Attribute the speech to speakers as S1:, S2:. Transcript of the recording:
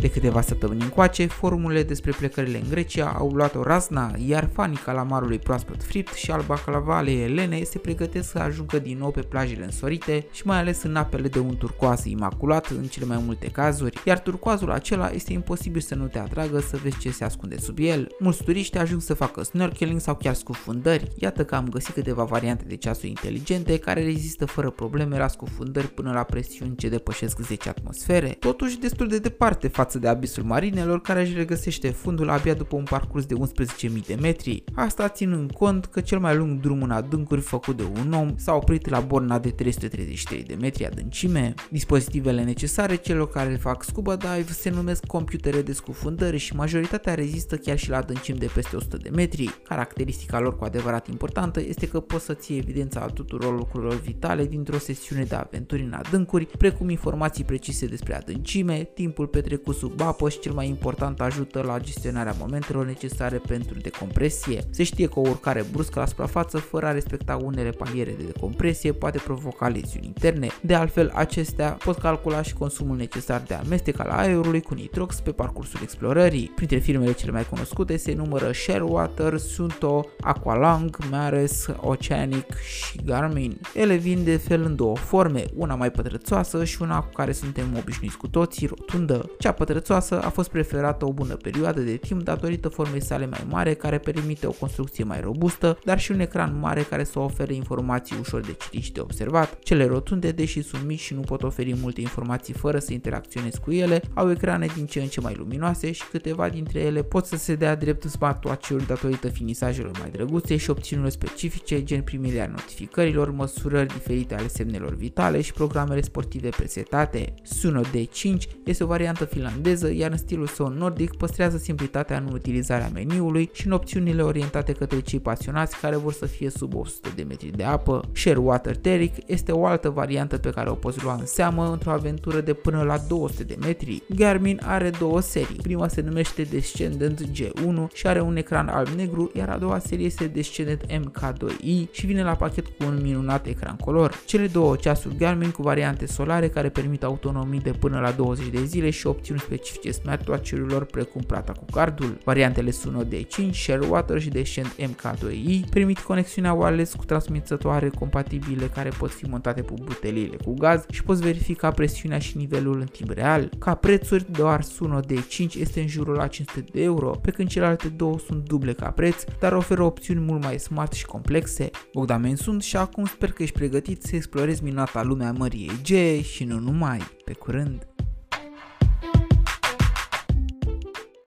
S1: De câteva săptămâni încoace, forumurile despre plecările în Grecia au luat o razna, iar fanii calamarului proaspăt fript și al baclavalei elene se pregătesc să ajungă din nou pe plajele însorite și mai ales în apele de un turcoaz imaculat în cele mai multe cazuri, iar turcoazul acela este imposibil să nu te atragă să vezi ce se ascunde sub el. Mulți turiști ajung să facă snorkeling sau chiar scufundări. Iată că am găsit câteva variante de ceasuri inteligente care rezistă fără probleme la scufundări până la presiuni ce depășesc 10 atmosfere, totuși destul de departe față de abisul marinelor care își regăsește fundul abia după un parcurs de 11.000 de metri. Asta ținând cont că cel mai lung drum în adâncuri făcut de un om s-a oprit la borna de 333 de metri adâncime. Dispozitivele necesare celor care fac scuba dive se numesc computere de scufundări și majoritatea rezistă chiar și la adâncimi de peste 100 de metri. Caracteristica lor cu adevărat importantă este că poți să ții evidența a tuturor lucrurilor vitale dintr-o sesiune de aventuri în adâncuri, precum informații precise despre adâncime, timpul petrecut sub apă și cel mai important ajută la gestionarea momentelor necesare pentru decompresie. Se știe că o urcare bruscă la suprafață fără a respecta unele paliere de decompresie poate provoca leziuni interne. De altfel, acestea pot calcula și consumul necesar de amestec al aerului cu nitrox pe parcursul explorării. Printre firmele cele mai cunoscute se numără Sharewater, Sunto, Aqualung, Mares, Oceanic și Garmin. Ele vin de fel în două forme, una mai pătrățoasă și una cu care suntem obișnuiți cu toții, rotundă. Cea pătrățoasă a fost preferată o bună perioadă de timp datorită formei sale mai mare care permite o construcție mai robustă, dar și un ecran mare care să ofere informații ușor de citit și de observat. Cele rotunde, deși sunt mici și nu pot oferi multe informații fără să interacționezi cu ele, au ecrane din ce în ce mai luminoase și câteva dintre ele pot să se dea drept smartwatch-uri datorită finisajelor mai drăguțe și opțiunilor specifice, gen primirea notificărilor, măsurări diferite ale semnelor vitale și programele sportive presetate. Suno D5 este o variantă finlandeză, iar în stilul său nordic păstrează simplitatea în utilizarea meniului și în opțiunile orientate către cei pasionați care vor să fie sub 100 de metri de apă. Share Water Teric este o altă variantă pe care o poți lua în seamă într-o aventură de până la 200 de metri. Garmin are două serii. Prima se numește Descendant G1 și are un ecran alb-negru, iar a doua serie este Descendant MK2i și vine la pachet cu un minunat ecran color. Cele două ceasuri Garmin cu variante solare care permit autonomii de până la 20 de zile și opțiuni specifice smartwatch-urilor precum plata cu cardul. Variantele Suno D5, Sharewater și Descent MK2i permit conexiunea wireless cu transmițătoare compatibile care pot fi montate pe buteliile cu gaz și poți verifica presiunea și nivelul în timp real. Ca prețuri, doar Suno D5 este în jurul la 500 de euro, pe când celelalte două sunt duble ca preț, dar oferă opțiuni mult mai smart și complexe. Bogdamen sunt și acum sper că ești pregătit să explorezi minunata lumea Mării Egee și nu numai. Pe curând!